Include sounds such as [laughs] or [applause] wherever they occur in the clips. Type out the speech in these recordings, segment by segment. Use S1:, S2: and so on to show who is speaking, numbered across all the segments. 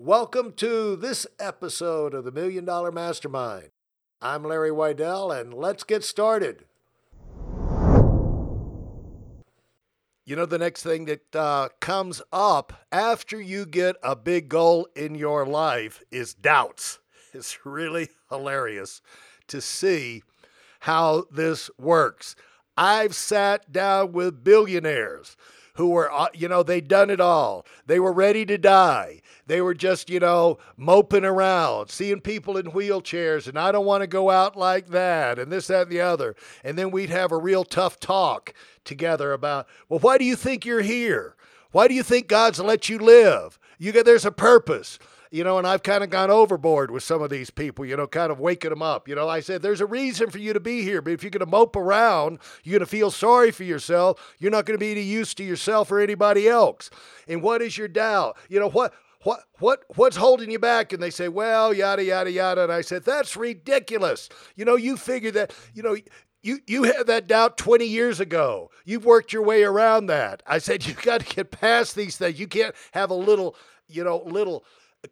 S1: Welcome to this episode of the Million Dollar Mastermind. I'm Larry Weidel, and let's get started. You know, the next thing that uh, comes up after you get a big goal in your life is doubts. [laughs] It's really hilarious to see how this works. I've sat down with billionaires who were, uh, you know, they'd done it all. They were ready to die. They were just, you know, moping around, seeing people in wheelchairs, and I don't want to go out like that, and this, that, and the other. And then we'd have a real tough talk together about, well, why do you think you're here? Why do you think God's let you live? You got there's a purpose you know, and I've kind of gone overboard with some of these people, you know, kind of waking them up. You know, I said, there's a reason for you to be here, but if you're going to mope around, you're going to feel sorry for yourself. You're not going to be any use to yourself or anybody else. And what is your doubt? You know, what, what what what's holding you back and they say well yada yada yada and i said that's ridiculous you know you figure that you know you you had that doubt 20 years ago you've worked your way around that i said [laughs] you got to get past these things you can't have a little you know little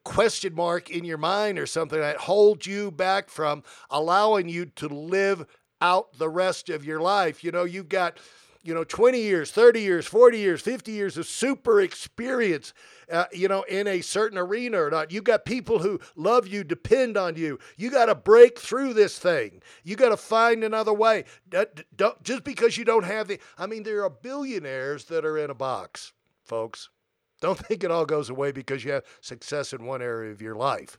S1: question mark in your mind or something that holds you back from allowing you to live out the rest of your life. You know, you've got, you know, 20 years, 30 years, 40 years, 50 years of super experience, uh, you know, in a certain arena or not. You've got people who love you, depend on you. You got to break through this thing. You got to find another way. Don't, just because you don't have the, I mean, there are billionaires that are in a box, folks. Don't think it all goes away because you have success in one area of your life.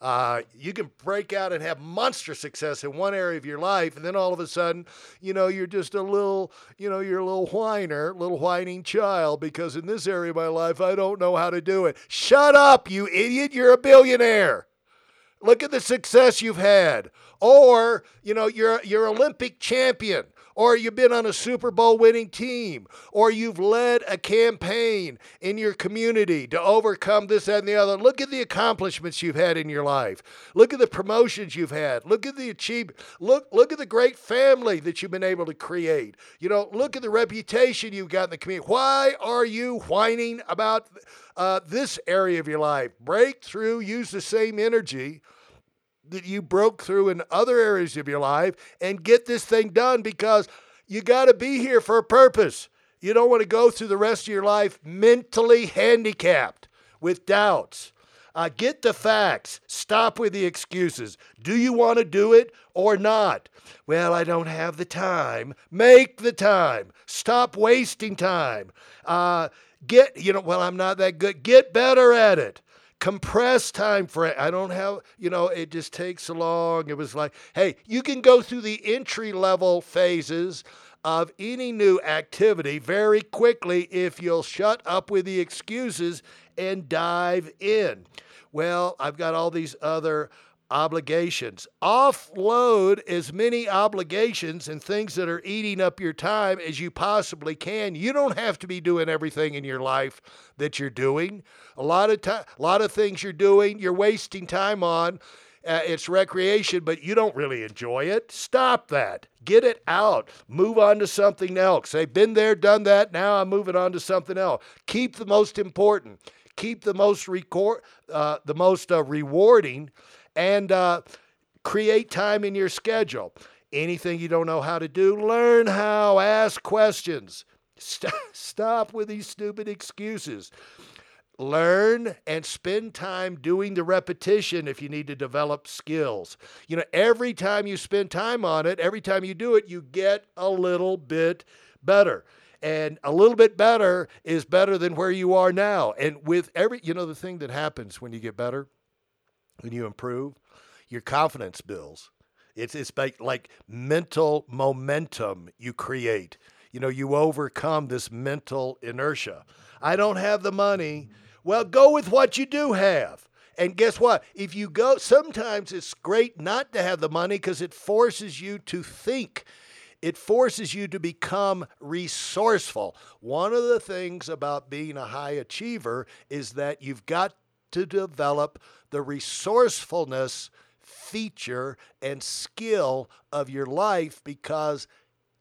S1: Uh, you can break out and have monster success in one area of your life, and then all of a sudden, you know, you're just a little, you know, you're a little whiner, little whining child because in this area of my life, I don't know how to do it. Shut up, you idiot! You're a billionaire. Look at the success you've had. Or, you know, you're you're Olympic champion or you've been on a Super Bowl winning team, or you've led a campaign in your community to overcome this, that, and the other. Look at the accomplishments you've had in your life. Look at the promotions you've had. Look at the achievement. Look, look at the great family that you've been able to create. You know, look at the reputation you've got in the community. Why are you whining about uh, this area of your life? Break through, use the same energy that you broke through in other areas of your life and get this thing done because you got to be here for a purpose. You don't want to go through the rest of your life mentally handicapped with doubts. Uh, get the facts. Stop with the excuses. Do you want to do it or not? Well, I don't have the time. Make the time. Stop wasting time. Uh, get, you know, well, I'm not that good. Get better at it compressed time frame. I don't have, you know, it just takes long. It was like, hey, you can go through the entry level phases of any new activity very quickly if you'll shut up with the excuses and dive in. Well, I've got all these other obligations. Offload as many obligations and things that are eating up your time as you possibly can. You don't have to be doing everything in your life that you're doing. A lot of time, a lot of things you're doing, you're wasting time on. Uh, it's recreation, but you don't really enjoy it. Stop that. Get it out. Move on to something else. They've been there, done that. Now I'm moving on to something else. Keep the most important. Keep the most record, uh, the most uh, rewarding and uh, create time in your schedule. Anything you don't know how to do, learn how, ask questions. St- stop with these stupid excuses. Learn and spend time doing the repetition if you need to develop skills. You know, every time you spend time on it, every time you do it, you get a little bit better and a little bit better is better than where you are now. And with every, you know, the thing that happens when you get better when you improve, your confidence builds. It's it's like, like mental momentum you create. You know, you overcome this mental inertia. I don't have the money. Well, go with what you do have. And guess what? If you go, sometimes it's great not to have the money because it forces you to think. It forces you to become resourceful. One of the things about being a high achiever is that you've got to develop the resourcefulness feature and skill of your life because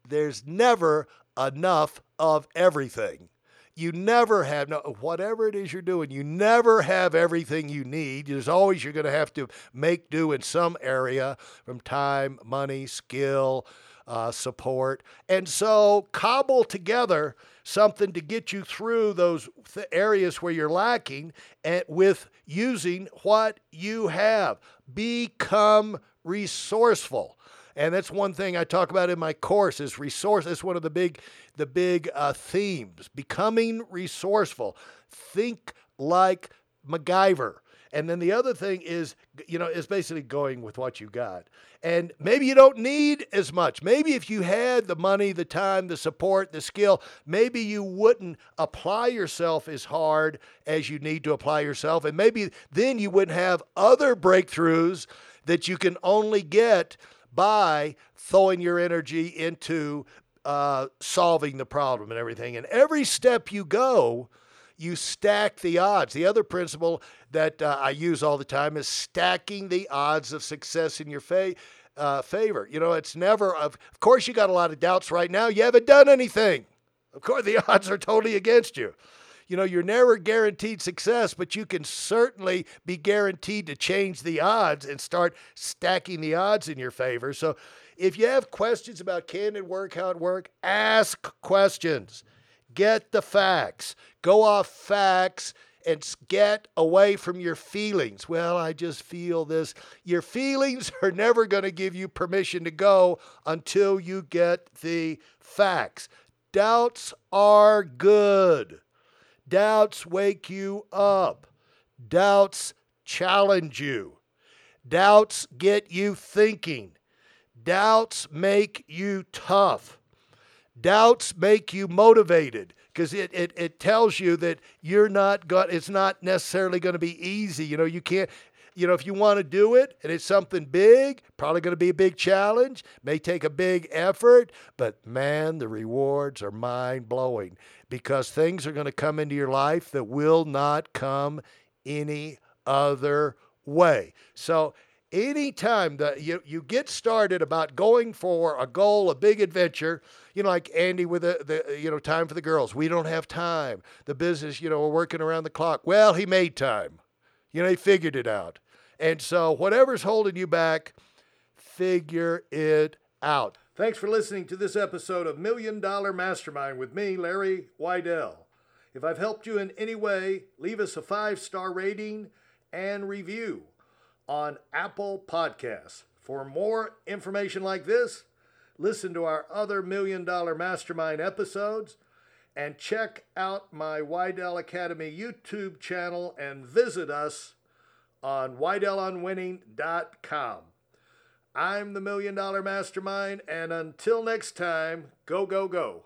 S1: there's never enough of everything. you never have no whatever it is you're doing you never have everything you need there's always you're going to have to make do in some area from time money skill uh, support and so cobble together something to get you through those th- areas where you're lacking and with using what you have become resourceful and that's one thing I talk about in my course is resource. It's one of the big, the big uh, themes. Becoming resourceful. Think like MacGyver. And then the other thing is, you know, is basically going with what you got. And maybe you don't need as much. Maybe if you had the money, the time, the support, the skill, maybe you wouldn't apply yourself as hard as you need to apply yourself. And maybe then you wouldn't have other breakthroughs that you can only get by throwing your energy into uh, solving the problem and everything. And every step you go, you stack the odds. The other principle that uh, I use all the time is stacking the odds of success in your fa- uh, favor. You know, it's never, of, of course, you got a lot of doubts right now. You haven't done anything. Of course, the [laughs] odds are totally against you you know, you're never guaranteed success, but you can certainly be guaranteed to change the odds and start stacking the odds in your favor. So if you have questions about can candid work, how it work, ask questions. Get the facts. Go off facts and get away from your feelings. Well, I just feel this. Your feelings [laughs] are never going to give you permission to go until you get the facts. Doubts are good. Doubts wake you up. Doubts challenge you. Doubts get you thinking. Doubts make you tough. Doubts make you motivated because it, it, it tells you that you're not got it's not necessarily going to be easy. You know, you can't you know, if you want to do it and it's something big, probably going to be a big challenge, may take a big effort, but man, the rewards are mind blowing because things are going to come into your life that will not come any other way. So, anytime that you, you get started about going for a goal, a big adventure, you know, like Andy with the, the you know, time for the girls. We don't have time. The business, you know, we're working around the clock. Well, he made time. You know, he figured it out. And so, whatever's holding you back, figure it out. Thanks for listening to this episode of Million Dollar Mastermind with me, Larry Weidel. If I've helped you in any way, leave us a five star rating and review on Apple Podcasts. For more information like this, listen to our other Million Dollar Mastermind episodes and check out my Weidel Academy YouTube channel and visit us on WeidelOnWinning.com. I'm the Million Dollar Mastermind, and until next time, go, go, go.